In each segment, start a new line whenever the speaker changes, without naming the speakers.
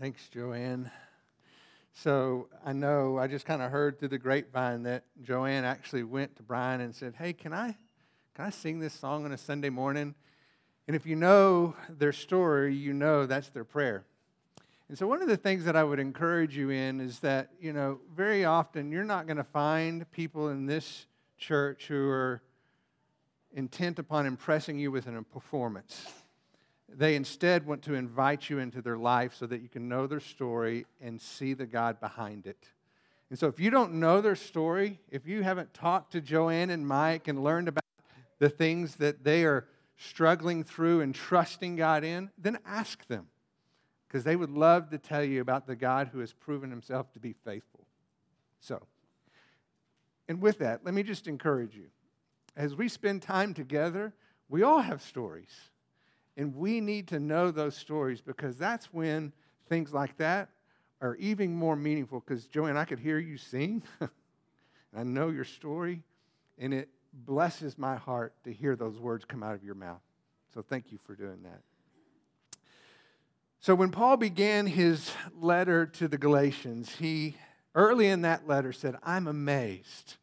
Thanks, Joanne. So I know I just kind of heard through the grapevine that Joanne actually went to Brian and said, "Hey, can I, can I sing this song on a Sunday morning?" And if you know their story, you know that's their prayer. And so one of the things that I would encourage you in is that you know very often you're not going to find people in this church who are intent upon impressing you with a performance. They instead want to invite you into their life so that you can know their story and see the God behind it. And so, if you don't know their story, if you haven't talked to Joanne and Mike and learned about the things that they are struggling through and trusting God in, then ask them because they would love to tell you about the God who has proven himself to be faithful. So, and with that, let me just encourage you. As we spend time together, we all have stories. And we need to know those stories because that's when things like that are even more meaningful. Because, Joanne, I could hear you sing. I know your story, and it blesses my heart to hear those words come out of your mouth. So, thank you for doing that. So, when Paul began his letter to the Galatians, he early in that letter said, I'm amazed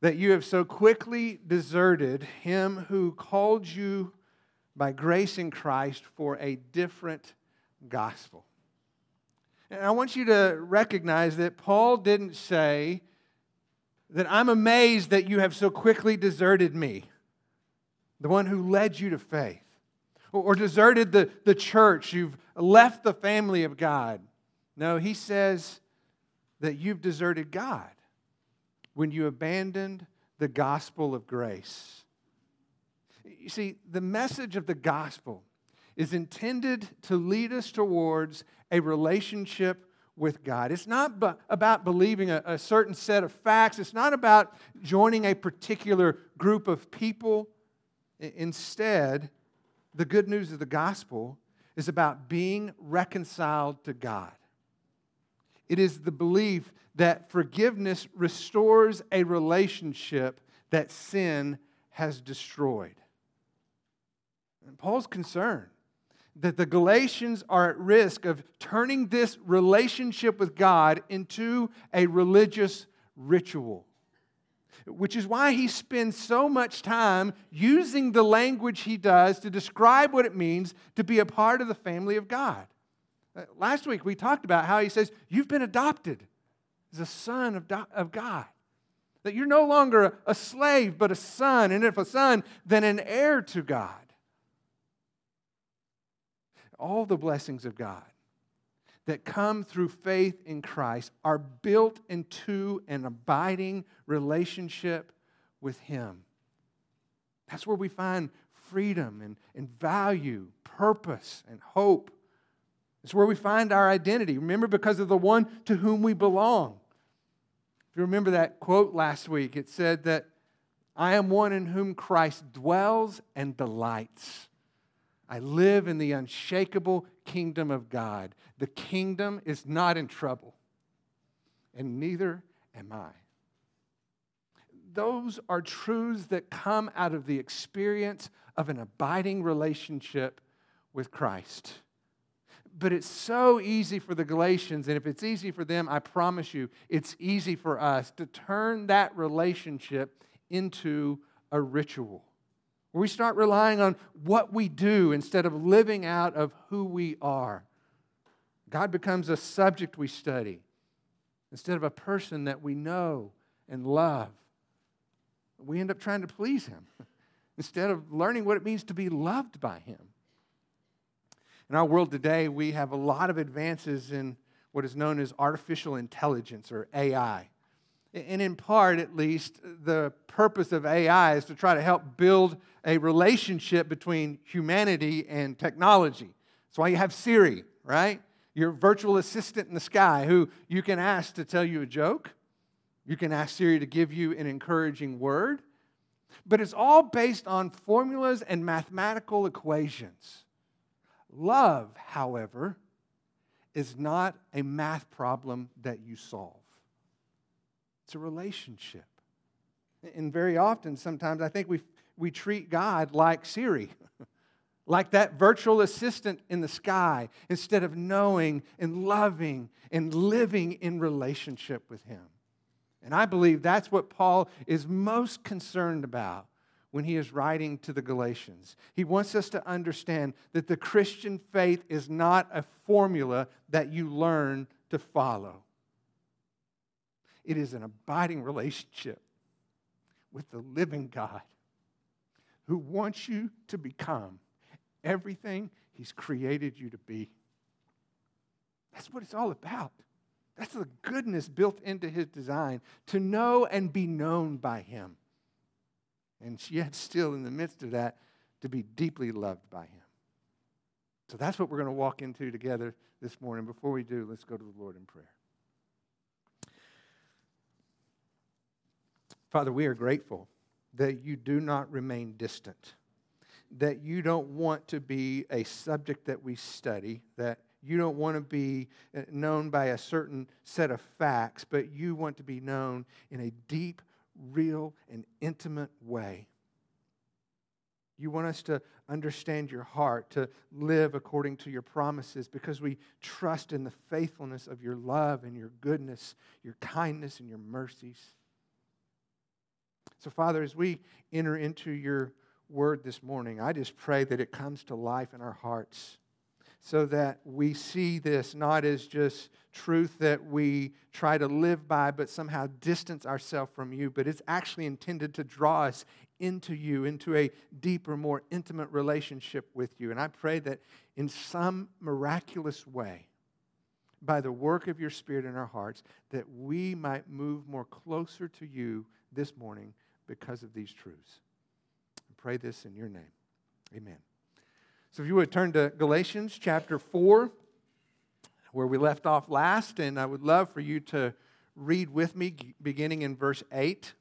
that you have so quickly deserted him who called you by grace in Christ for a different gospel. And I want you to recognize that Paul didn't say that I'm amazed that you have so quickly deserted me, the one who led you to faith, or deserted the, the church. You've left the family of God. No, he says that you've deserted God when you abandoned the gospel of grace. You see, the message of the gospel is intended to lead us towards a relationship with God. It's not b- about believing a, a certain set of facts, it's not about joining a particular group of people. I- instead, the good news of the gospel is about being reconciled to God. It is the belief that forgiveness restores a relationship that sin has destroyed. And Paul's concerned that the Galatians are at risk of turning this relationship with God into a religious ritual. Which is why he spends so much time using the language he does to describe what it means to be a part of the family of God. Uh, last week we talked about how he says, You've been adopted as a son of, of God. That you're no longer a slave, but a son, and if a son, then an heir to God all the blessings of God that come through faith in Christ are built into an abiding relationship with Him. That's where we find freedom and, and value, purpose, and hope. It's where we find our identity. Remember, because of the one to whom we belong. If you remember that quote last week, it said that I am one in whom Christ dwells and delights. I live in the unshakable kingdom of God. The kingdom is not in trouble, and neither am I. Those are truths that come out of the experience of an abiding relationship with Christ. But it's so easy for the Galatians, and if it's easy for them, I promise you, it's easy for us to turn that relationship into a ritual where we start relying on what we do instead of living out of who we are. God becomes a subject we study instead of a person that we know and love. We end up trying to please Him instead of learning what it means to be loved by Him. In our world today, we have a lot of advances in what is known as artificial intelligence or AI. And in part, at least, the purpose of AI is to try to help build a relationship between humanity and technology. That's why you have Siri, right? Your virtual assistant in the sky who you can ask to tell you a joke. You can ask Siri to give you an encouraging word. But it's all based on formulas and mathematical equations. Love, however, is not a math problem that you solve. It's a relationship. And very often, sometimes, I think we, we treat God like Siri. like that virtual assistant in the sky, instead of knowing and loving and living in relationship with Him. And I believe that's what Paul is most concerned about when he is writing to the Galatians. He wants us to understand that the Christian faith is not a formula that you learn to follow, it is an abiding relationship with the living God who wants you to become everything he's created you to be. That's what it's all about. That's the goodness built into his design to know and be known by him and yet still in the midst of that, to be deeply loved by Him. So that's what we're going to walk into together this morning. Before we do, let's go to the Lord in prayer. Father, we are grateful that you do not remain distant, that you don't want to be a subject that we study, that you don't want to be uh, known by a certain set of facts, but you want to be known in a deep real and intimate way. You want us to understand your heart, to live according to your promises, because we trust in the faithfulness of your love and your goodness, your kindness and your mercies. So, Father, as we enter into your word this morning, I just pray that it comes to life in our hearts so that we see this not as just truth that we try to live by, but somehow distance ourselves from you, but it's actually intended to draw us into you, into a deeper, more intimate relationship with you. And I pray that in some miraculous way, by the work of your Spirit in our hearts, that we might move more closer to you this morning because of these truths. I pray this in your name. Amen. So if you would turn to Galatians chapter 4, where we left off last, and I would love for you to read with me beginning in verse 8,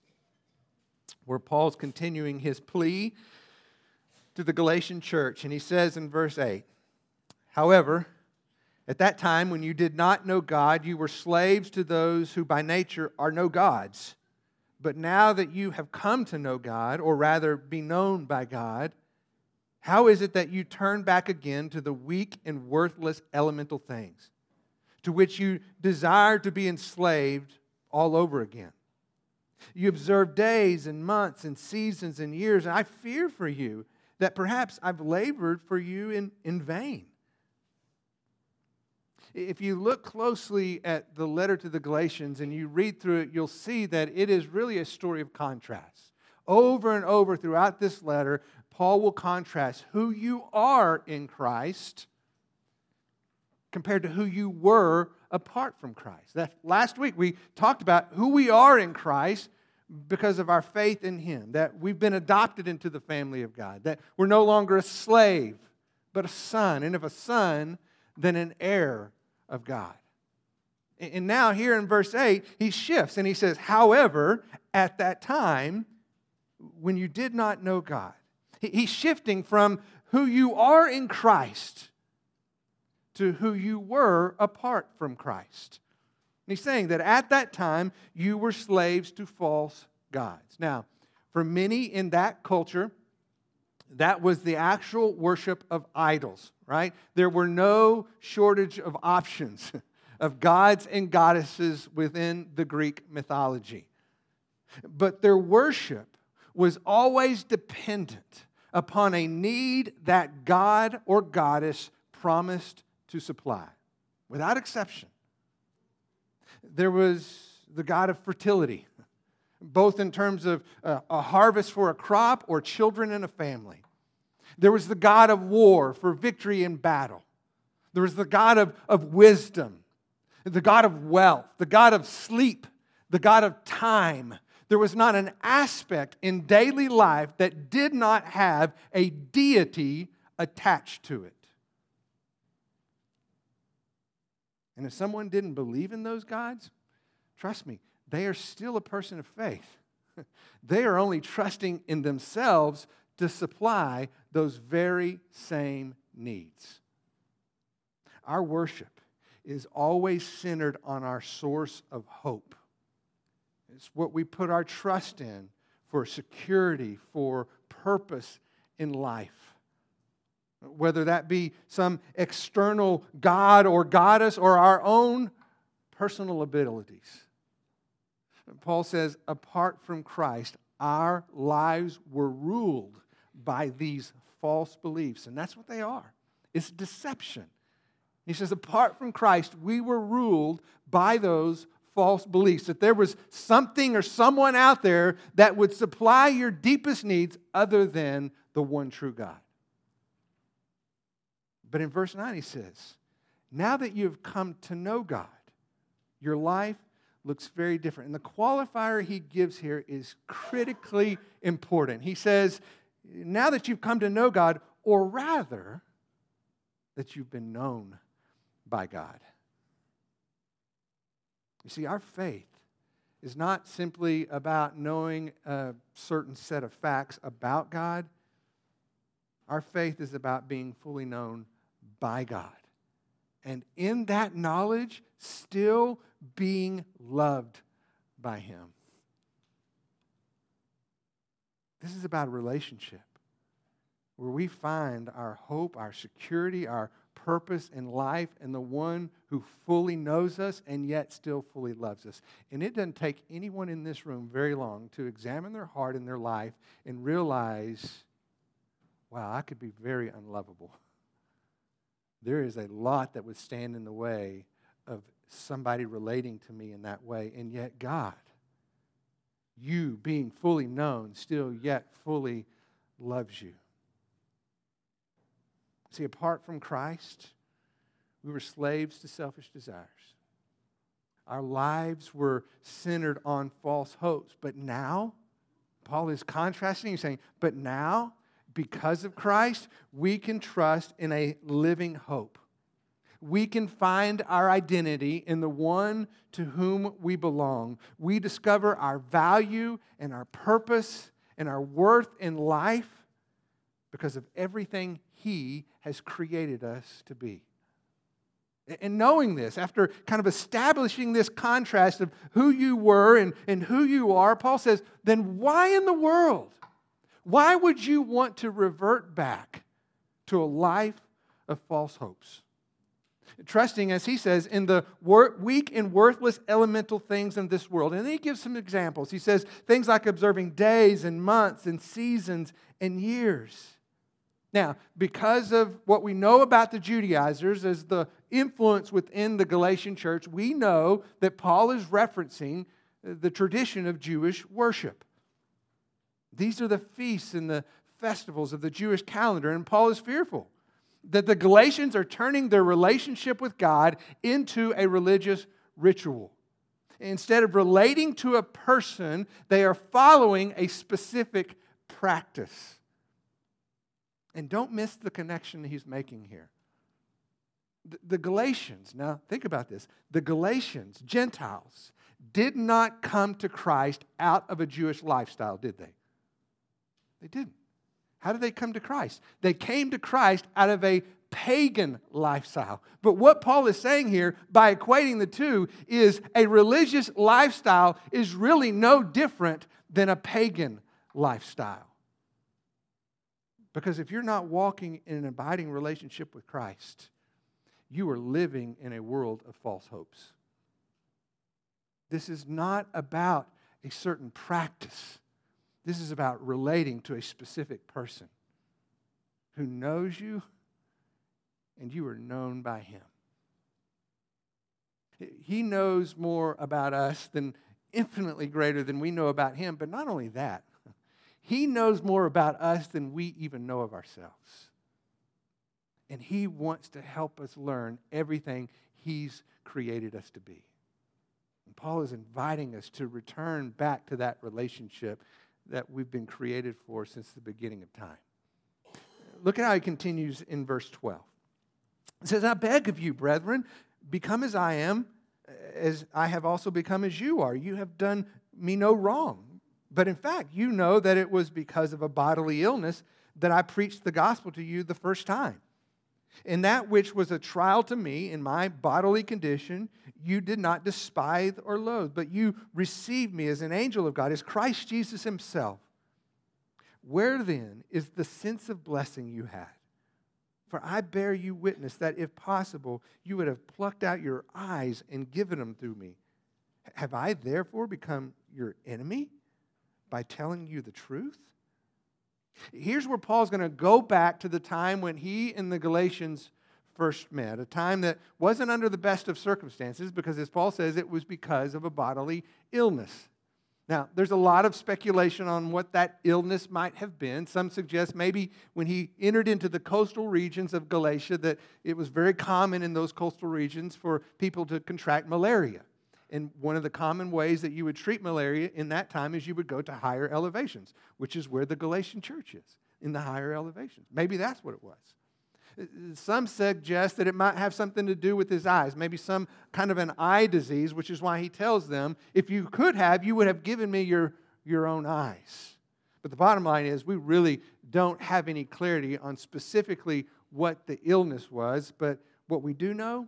where Paul's continuing his plea to the Galatian church. And he says in verse 8, However, at that time when you did not know God, you were slaves to those who by nature are no gods. But now that you have come to know God, or rather be known by God, how is it that you turn back again to the weak and worthless elemental things, to which you desire to be enslaved all over again? You observe days and months and seasons and years, and I fear for you that perhaps I've labored for you in, in vain. If you look closely at the letter to the Galatians and you read through it, you'll see that it is really a story of contrast. Over and over throughout this letter, Paul will contrast who you are in Christ compared to who you were apart from Christ. That last week we talked about who we are in Christ because of our faith in him, that we've been adopted into the family of God, that we're no longer a slave, but a son, and if a son, then an heir of God. And now, here in verse 8, he shifts and he says, However, at that time, when you did not know God, He's shifting from who you are in Christ to who you were apart from Christ. And he's saying that at that time you were slaves to false gods. Now, for many in that culture, that was the actual worship of idols, right? There were no shortage of options of gods and goddesses within the Greek mythology. But their worship was always dependent upon a need that God or goddess promised to supply, without exception. There was the God of fertility, both in terms of uh, a harvest for a crop or children in a family. There was the God of war for victory in battle. There was the God of, of wisdom, the God of wealth, the God of sleep, the God of time, there was not an aspect in daily life that did not have a deity attached to it. And if someone didn't believe in those gods, trust me, they are still a person of faith. they are only trusting in themselves to supply those very same needs. Our worship is always centered on our source of hope. It's what we put our trust in for security, for purpose in life. whether that be some external God or goddess or our own personal abilities. Paul says, apart from Christ, our lives were ruled by these false beliefs. And that's what they are it's deception. He says, apart from Christ, we were ruled by those false beliefs that there was something or someone out there that would supply your deepest needs other than the one true God. But in verse 9, he says, Now that you've come to know God, your life looks very different. And the qualifier he gives here is critically important. He says, Now that you've come to know God, or rather, that you've been known by God. You see, our faith is not simply about knowing a certain set of facts about God. Our faith is about being fully known by God. And in that knowledge, still being loved by Him. This is about a relationship where we find our hope, our security, our purpose in life in the one who fully knows us and yet still fully loves us. And it doesn't take anyone in this room very long to examine their heart and their life and realize, wow, I could be very unlovable. There is a lot that would stand in the way of somebody relating to me in that way. And yet, God, you being fully known, still yet fully loves you. See, apart from Christ, we were slaves to selfish desires. Our lives were centered on false hopes. But now, Paul is contrasting, he's saying, but now, because of Christ, we can trust in a living hope. We can find our identity in the one to whom we belong. We discover our value and our purpose and our worth in life because of everything He has created us to be. And knowing this, after kind of establishing this contrast of who you were and, and who you are, Paul says, then why in the world? Why would you want to revert back to a life of false hopes? Trusting, as he says, in the weak and worthless elemental things in this world. And then he gives some examples. He says things like observing days and months and seasons and years. Now, because of what we know about the Judaizers as the influence within the Galatian church, we know that Paul is referencing the tradition of Jewish worship. These are the feasts and the festivals of the Jewish calendar, and Paul is fearful that the Galatians are turning their relationship with God into a religious ritual. Instead of relating to a person, they are following a specific practice. And don't miss the connection he's making here. The, Galatians, now think about this the Galatians, Gentiles, did not come to Christ out of a Jewish lifestyle, did they? They didn't. How did they come to Christ? They came to Christ out of a pagan lifestyle. But what Paul is saying here by equating the two is a religious lifestyle is really no different than a pagan lifestyle. Because if you're not walking in an abiding relationship with Christ, you are living in a world of false hopes. This is not about a certain practice. This is about relating to a specific person who knows you and you are known by him. He knows more about us than infinitely greater than we know about him, but not only that, he knows more about us than we even know of ourselves. And He wants to help us learn everything He's created us to be. And Paul is inviting us to return back to that relationship that we've been created for since the beginning of time. Look at how he continues in verse 12. It says, I beg of you, brethren, become as I am, as I have also become as you are. You have done me no wrong. But in fact, you know that it was because of a bodily illness that I preached the gospel to you the first time. In that which was a trial to me in my bodily condition, you did not despise or loathe, but you received me as an angel of God, as Christ Jesus himself. Where then is the sense of blessing you had? For I bear you witness that if possible, you would have plucked out your eyes and given them to me. Have I therefore become your enemy by telling you the truth? Here's where Paul's going to go back to the time when he and the Galatians first met, a time that wasn't under the best of circumstances because, as Paul says, it was because of a bodily illness. Now, there's a lot of speculation on what that illness might have been. Some suggest maybe when he entered into the coastal regions of Galatia that it was very common in those coastal regions for people to contract malaria. And one of the common ways that you would treat malaria in that time is you would go to higher elevations, which is where the Galatian church is, in the higher elevations. Maybe that's what it was. Uh, some suggest that it might have something to do with his eyes, maybe some kind of an eye disease, which is why he tells them, if you could have, you would have given me your, your own eyes. But the bottom line is, we really don't have any clarity on specifically what the illness was, but what we do know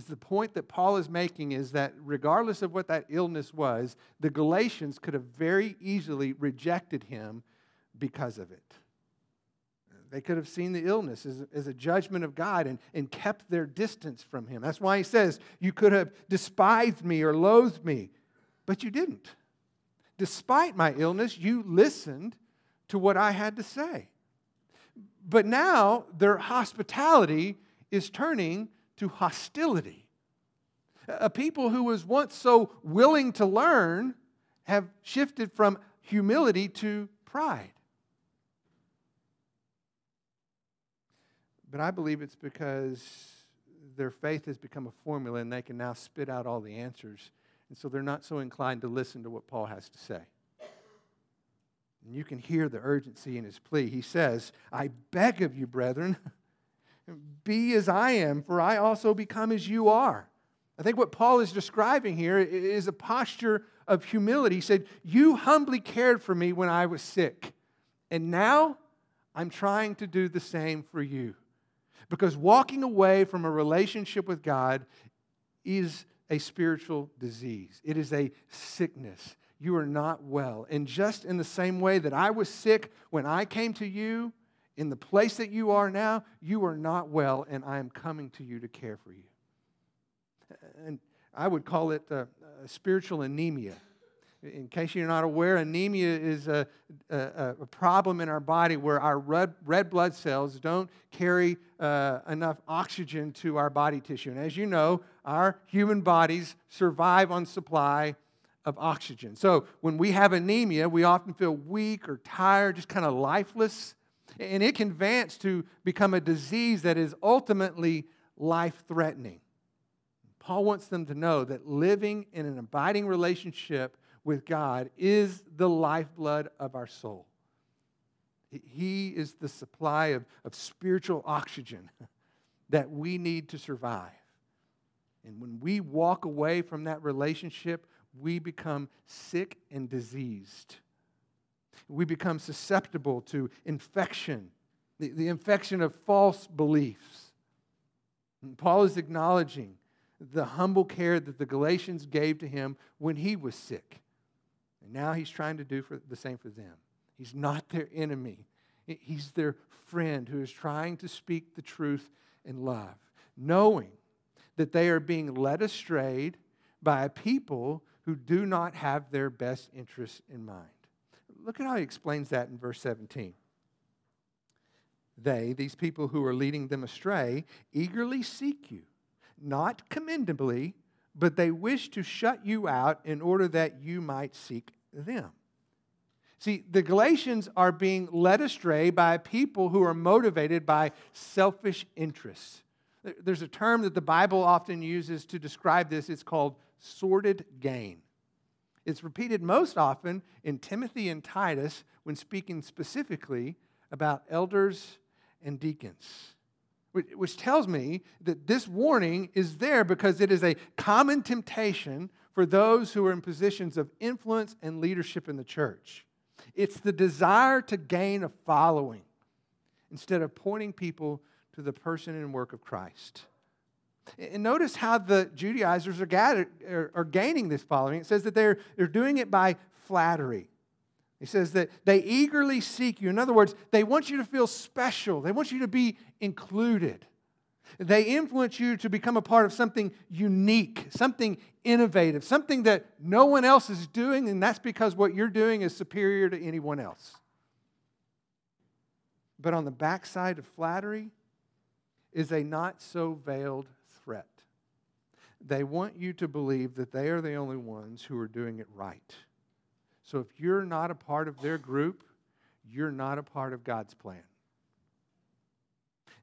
is the point that Paul is making is that regardless of what that illness was, the Galatians could have very easily rejected him because of it. They could have seen the illness as, as a judgment of God and, and kept their distance from him. That's why he says, You could have despised me or loathed me, but you didn't. Despite my illness, you listened to what I had to say. But now their hospitality is turning to hostility. A people who was once so willing to learn have shifted from humility to pride. But I believe it's because their faith has become a formula and they can now spit out all the answers. And so they're not so inclined to listen to what Paul has to say. And you can hear the urgency in his plea. He says, I beg of you, brethren, be as I am, for I also become as you are. I think what Paul is describing here is a posture of humility. He said, You humbly cared for me when I was sick, and now I'm trying to do the same for you. Because walking away from a relationship with God is a spiritual disease, it is a sickness. You are not well. And just in the same way that I was sick when I came to you, in the place that you are now, you are not well, and I am coming to you to care for you. And I would call it a, a spiritual anemia. In case you're not aware, anemia is a, a, a, problem in our body where our red, red blood cells don't carry uh, enough oxygen to our body tissue. And as you know, our human bodies survive on supply of oxygen. So when we have anemia, we often feel weak or tired, just kind of lifeless. And it can advance to become a disease that is ultimately life threatening. Paul wants them to know that living in an abiding relationship with God is the lifeblood of our soul. He is the supply of, of spiritual oxygen that we need to survive. And when we walk away from that relationship, we become sick and diseased. We become susceptible to infection, the, the infection of false beliefs. And Paul is acknowledging the humble care that the Galatians gave to him when he was sick. And now he's trying to do for the same for them. He's not their enemy. He's their friend who is trying to speak the truth in love, knowing that they are being led astray by a people who do not have their best interests in mind. Look at how he explains that in verse 17. They, these people who are leading them astray, eagerly seek you, not commendably, but they wish to shut you out in order that you might seek them. See, the Galatians are being led astray by people who are motivated by selfish interests. There's a term that the Bible often uses to describe this. It's called sordid gain. It's repeated most often in Timothy and Titus when speaking specifically about elders and deacons which tells me that this warning is there because it is a common temptation for those who are in positions of influence and leadership in the church. It's the desire to gain a following instead of pointing people to the person and work of Christ. And notice how the Judaizers are, gathered, are, are gaining this following. It says that they're, they're doing it by flattery. He says that they eagerly seek you. In other words, they want you to feel special, they want you to be included. They influence you to become a part of something unique, something innovative, something that no one else is doing, and that's because what you're doing is superior to anyone else. But on the backside of flattery is a not so veiled. They want you to believe that they are the only ones who are doing it right. So if you're not a part of their group, you're not a part of God's plan.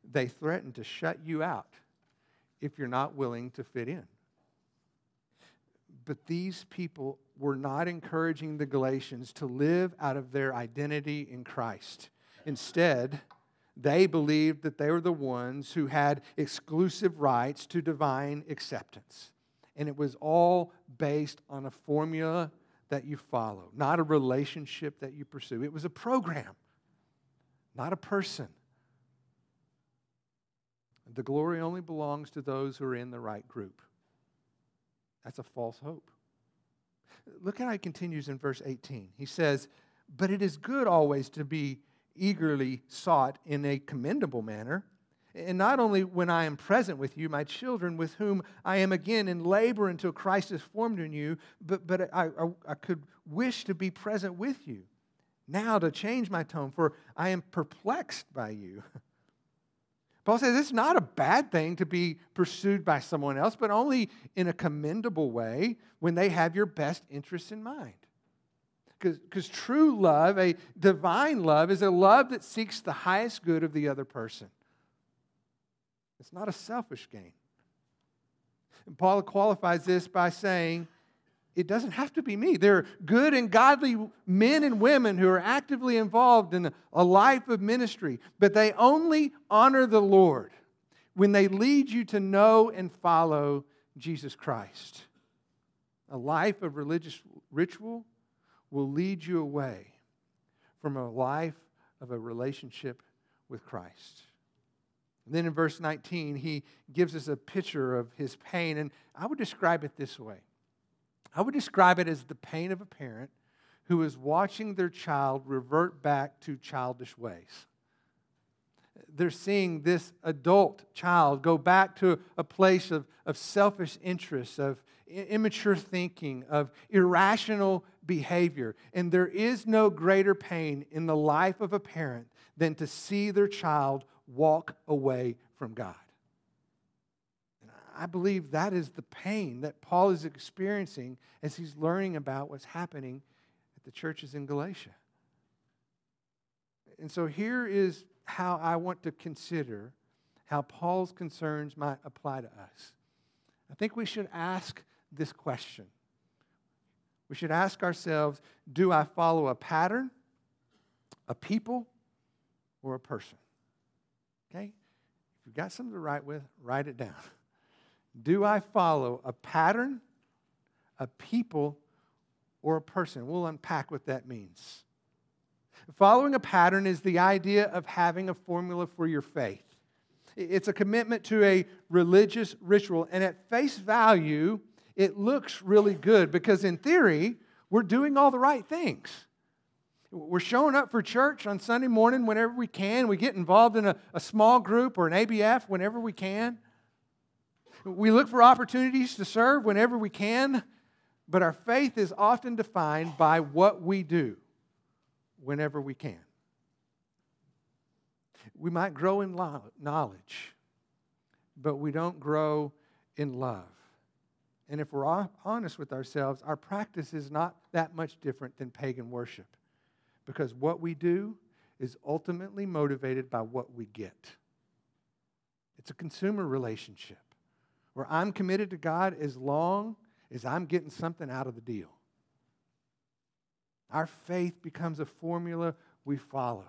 They threaten to shut you out if you're not willing to fit in. But these people were not encouraging the Galatians to live out of their identity in Christ. Instead, they believed that they were the ones who had exclusive rights to divine acceptance. And it was all based on a formula that you follow, not a relationship that you pursue. It was a program, not a person. The glory only belongs to those who are in the right group. That's a false hope. Look how he continues in verse 18. He says, But it is good always to be eagerly sought in a commendable manner. And not only when I am present with you, my children, with whom I am again in labor until Christ is formed in you, but, but I, I, I could wish to be present with you now to change my tone, for I am perplexed by you. Paul says it's not a bad thing to be pursued by someone else, but only in a commendable way when they have your best interests in mind. Because true love, a divine love, is a love that seeks the highest good of the other person. It's not a selfish gain. And Paul qualifies this by saying, it doesn't have to be me. There are good and godly men and women who are actively involved in a life of ministry, but they only honor the Lord when they lead you to know and follow Jesus Christ. A life of religious ritual will lead you away from a life of a relationship with Christ. And then in verse 19, he gives us a picture of his pain, and I would describe it this way I would describe it as the pain of a parent who is watching their child revert back to childish ways. They're seeing this adult child go back to a place of, of selfish interests, of immature thinking, of irrational behavior. And there is no greater pain in the life of a parent than to see their child walk away from God. And I believe that is the pain that Paul is experiencing as he's learning about what's happening at the churches in Galatia. And so here is how I want to consider how Paul's concerns might apply to us. I think we should ask this question we should ask ourselves do I follow a pattern, a people, or a person? Okay? If you've got something to write with, write it down. Do I follow a pattern, a people, or a person? We'll unpack what that means. Following a pattern is the idea of having a formula for your faith. It's a commitment to a religious ritual, and at face value, it looks really good because, in theory, we're doing all the right things. We're showing up for church on Sunday morning whenever we can. We get involved in a, a small group or an ABF whenever we can. We look for opportunities to serve whenever we can, but our faith is often defined by what we do whenever we can. We might grow in knowledge, but we don't grow in love. And if we're honest with ourselves, our practice is not that much different than pagan worship because what we do is ultimately motivated by what we get. It's a consumer relationship where I'm committed to God as long as I'm getting something out of the deal. Our faith becomes a formula we follow.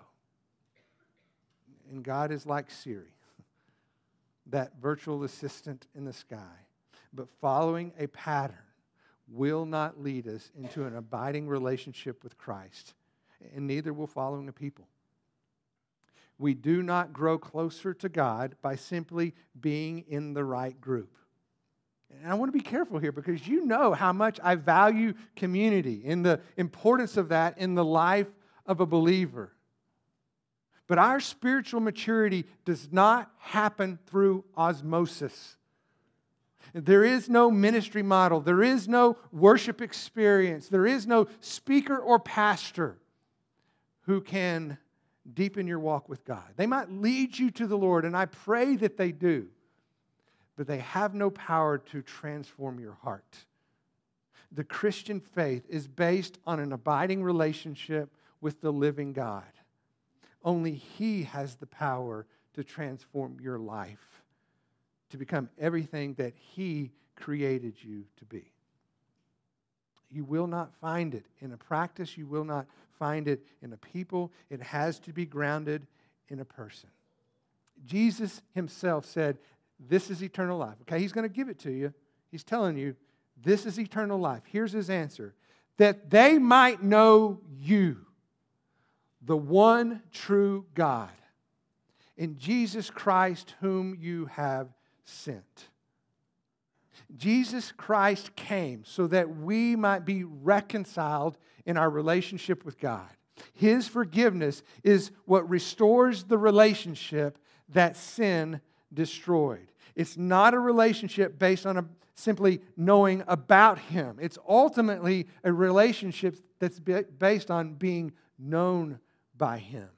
And God is like Siri, that virtual assistant in the sky but following a pattern will not lead us into an abiding relationship with Christ, and neither will following a people. We do not grow closer to God by simply being in the right group. And I want to be careful here because you know how much I value community and the importance of that in the life of a believer. But our spiritual maturity does not happen through osmosis. There is no ministry model. There is no worship experience. There is no speaker or pastor who can deepen your walk with God. They might lead you to the Lord, and I pray that they do, but they have no power to transform your heart. The Christian faith is based on an abiding relationship with the living God. Only He has the power to transform your life, to become everything that He created you to be. You will not find it in a practice, you will not find it in a people. It has to be grounded in a person. Jesus himself said, This is eternal life. Okay, he's going to give it to you. He's telling you, This is eternal life. Here's his answer that they might know you, the one true God, in Jesus Christ, whom you have sent. Jesus Christ came so that we might be reconciled in our relationship with God. His forgiveness is what restores the relationship that sin destroyed. It's not a relationship based on a, simply knowing about Him, it's ultimately a relationship that's based on being known by Him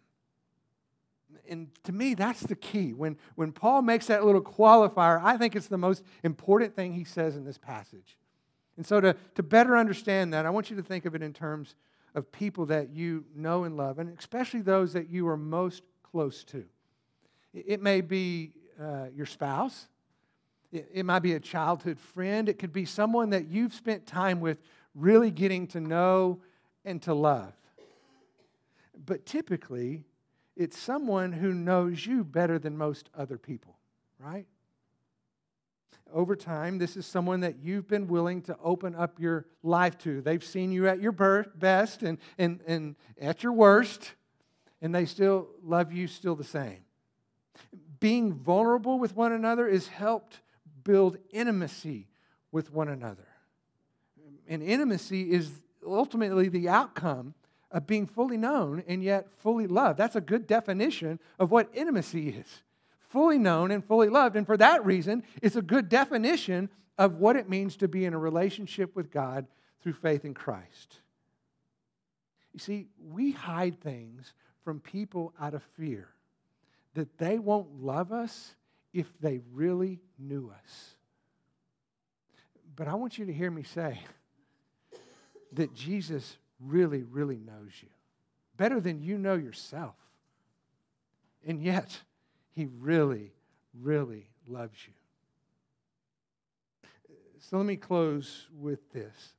and to me, that's the key. When, when Paul makes that little qualifier, I think it's the most important thing he says in this passage. And so, to, to better understand that, I want you to think of it in terms of people that you know and love, and especially those that you are most close to. It may be uh, your spouse, it, it might be a childhood friend, it could be someone that you've spent time with really getting to know and to love. But typically, it's someone who knows you better than most other people, right? Over time, this is someone that you've been willing to open up your life to. They've seen you at your best and, and, and at your worst, and they still love you still the same. Being vulnerable with one another is helped build intimacy with one another. And intimacy is ultimately the outcome of being fully known and yet fully loved. That's a good definition of what intimacy is. Fully known and fully loved. And for that reason, it's a good definition of what it means to be in a relationship with God through faith in Christ. You see, we hide things from people out of fear that they won't love us if they really knew us. But I want you to hear me say that Jesus really, really knows you. Better than you know yourself. And yet, he really, really loves you. So let me close with this.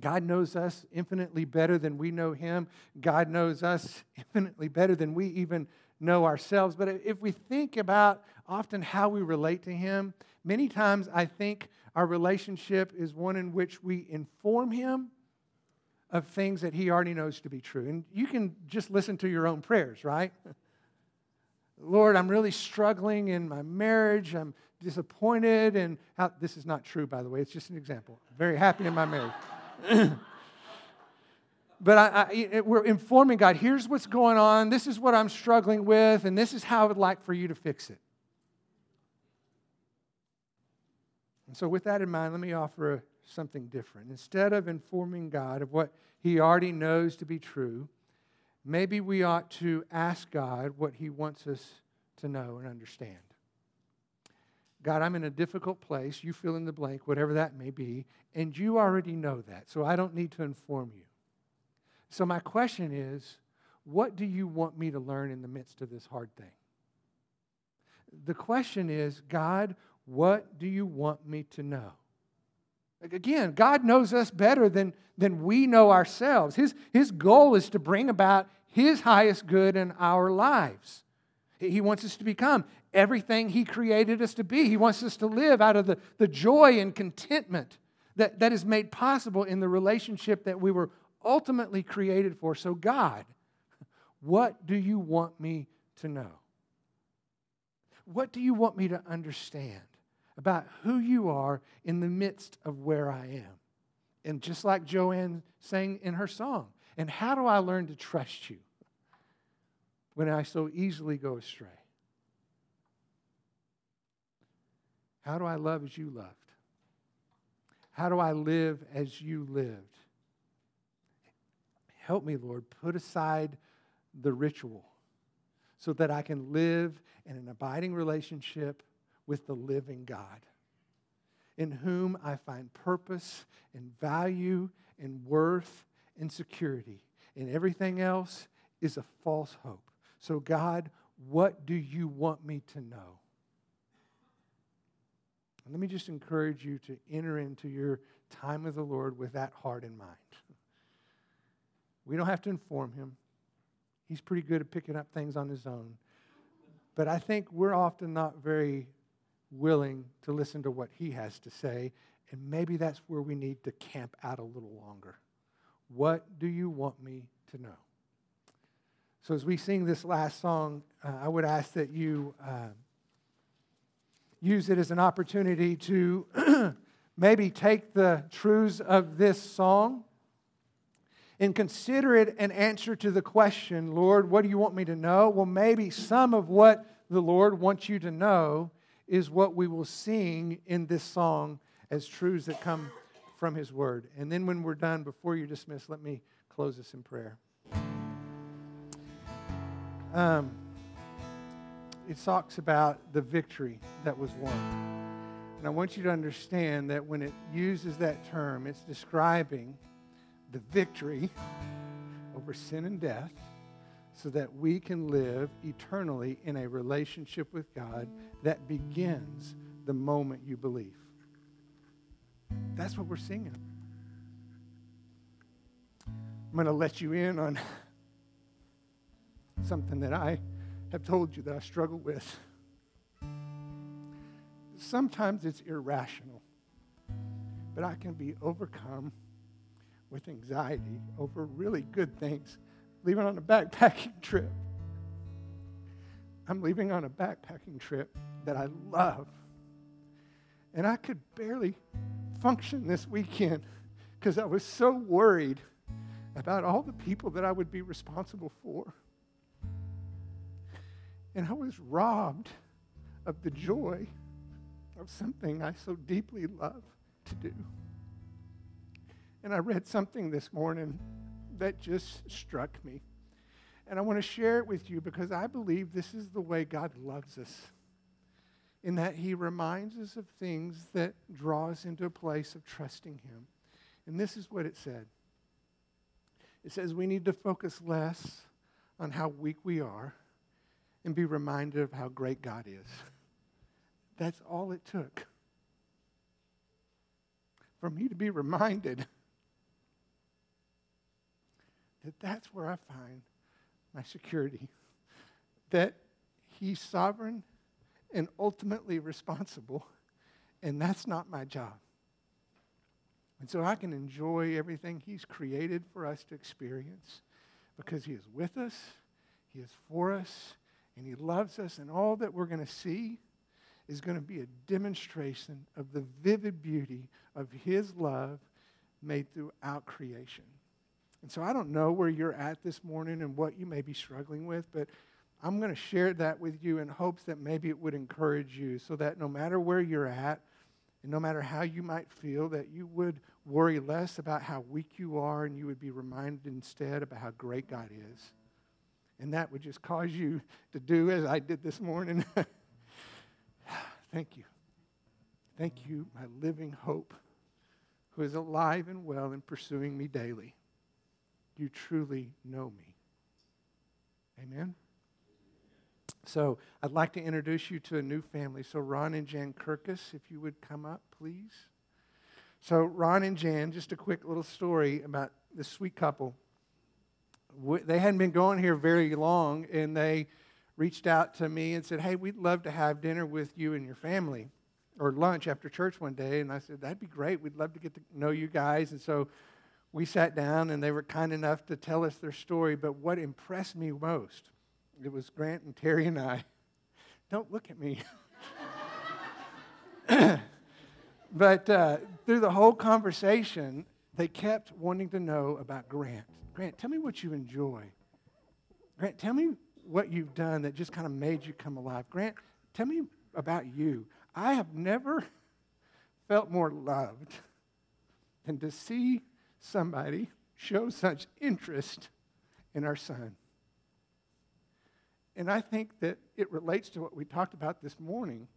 God knows us infinitely better than we know him. God knows us infinitely better than we even know ourselves. But if we think about often how we relate to him, many times I think our relationship is one in which we inform him of things that he already knows to be true. And you can just listen to your own prayers, right? Lord, I'm really struggling in my marriage. I'm disappointed. And how, this is not true, by the way. It's just an example. I'm very happy in my marriage. but I, I, we're informing God here's what's going on. This is what I'm struggling with. And this is how I would like for you to fix it. And so, with that in mind, let me offer a something different. Instead of informing God of what He already knows to be true, maybe we ought to ask God what He wants us to know and understand. God, I'm in a difficult place. You fill in the blank, whatever that may be, and you already know that, so I don't need to inform you. So, my question is what do you want me to learn in the midst of this hard thing? The question is, God, what do you want me to know? Again, God knows us better than, than we know ourselves. His, his goal is to bring about His highest good in our lives. He wants us to become everything He created us to be. He wants us to live out of the, the joy and contentment that, that is made possible in the relationship that we were ultimately created for. So, God, what do you want me to know? What do you want me to understand? About who you are in the midst of where I am. And just like Joanne sang in her song, and how do I learn to trust you when I so easily go astray? How do I love as you loved? How do I live as you lived? Help me, Lord, put aside the ritual so that I can live in an abiding relationship with the living God, in whom I find purpose and value and worth and security. And everything else is a false hope. So, God, what do you want me to know? And let me just encourage you to enter into your time with the Lord with that heart in mind. We don't have to inform him. He's pretty good at picking up things on his own. But I think we're often not very willing to listen to what he has to say, and maybe that's where we need to camp out a little longer. What do you want me to know? So, as we sing this last song, uh, I would ask that you uh, use it as an opportunity to maybe take the truths of this song and consider it an answer to the question, Lord, what do you want me to know? Well, maybe some of what the Lord wants you to know is what we will sing in this song as truths that come from His Word. And then when we're done, before you're dismissed, let me close this in prayer. Um, it talks about the victory that was won. And I want you to understand that when it uses that term, it's describing the victory over sin and death so that we can live eternally in a relationship with God that begins the moment you believe. That's what we're singing. I'm going to let you in on something that I have told you that I struggle with. Sometimes it's irrational, but I can be overcome with anxiety over really good things. Leaving on a backpacking trip. I'm leaving on a backpacking trip that I love. And I could barely function this weekend because I was so worried about all the people that I would be responsible for. And I was robbed of the joy of something I so deeply love to do. And I read something this morning that just struck me. And I want to share it with you because I believe this is the way God loves us. In that he reminds us of things that draw us into a place of trusting him. And this is what it said. It says we need to focus less on how weak we are and be reminded of how great God is. That's all it took for me to be reminded that that's where I find my security. That He's sovereign and ultimately responsible, and that's not my job. And so I can enjoy everything He's created for us to experience because He is with us, He is for us, and He loves us, and all that we're going to see is going to be a demonstration of the vivid beauty of His love made throughout creation. And so I don't know where you're at this morning and what you may be struggling with, but I'm going to share that with you in hopes that maybe it would encourage you so that no matter where you're at, and no matter how you might feel, that you would worry less about how weak you are and you would be reminded instead about how great God is. And that would just cause you to do as I did this morning. Thank you. Thank you, my living hope, who is alive and well and pursuing me daily. You truly know me. Amen. So I'd like to introduce you to a new family. So Ron and Jan Kirkus, if you would come up, please. So Ron and Jan, just a quick little story about this sweet couple they hadn't been going here very long, and they reached out to me and said, Hey, we'd love to have dinner with you and your family or lunch after church one day. And I said, That'd be great. We'd love to get to know you guys. And so we sat down, and they were kind enough to tell us their story. But what impressed me most, it was Grant and Terry and I. Don't look at me. but uh, through the whole conversation, they kept wanting to know about Grant. Grant, tell me what you enjoy. Grant, tell me what you've done that just kind of made you come alive. Grant, tell me about you. I have never felt more loved than to see somebody show such interest in our son. And I think that it relates to what we talked about this morning,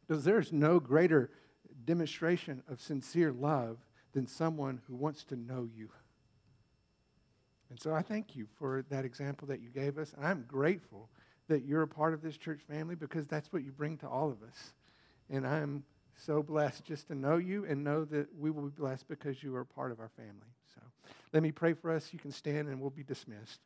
because there's no greater demonstration of sincere love than someone who wants to know you. And so I thank you for that example that you gave us. And I'm grateful that you're a part of this church family because that's what you bring to all of us. And I'm so blessed just to know you and know that we will be blessed because you are part of our family. So let me pray for us. You can stand and we'll be dismissed.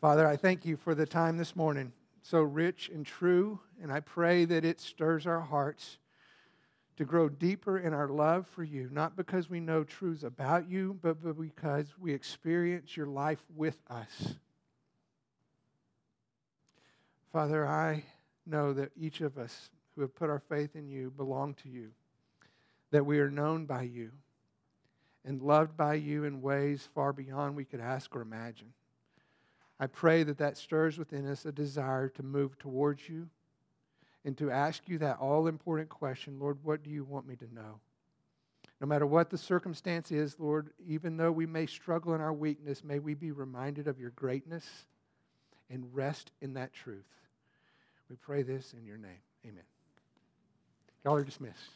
Father, I thank you for the time this morning, so rich and true, and I pray that it stirs our hearts to grow deeper in our love for you, not because we know truths about you, but because we experience your life with us. Father, I know that each of us who have put our faith in you belong to you, that we are known by you and loved by you in ways far beyond we could ask or imagine. I pray that that stirs within us a desire to move towards you and to ask you that all important question Lord, what do you want me to know? No matter what the circumstance is, Lord, even though we may struggle in our weakness, may we be reminded of your greatness and rest in that truth. We pray this in your name. Amen. Y'all are dismissed.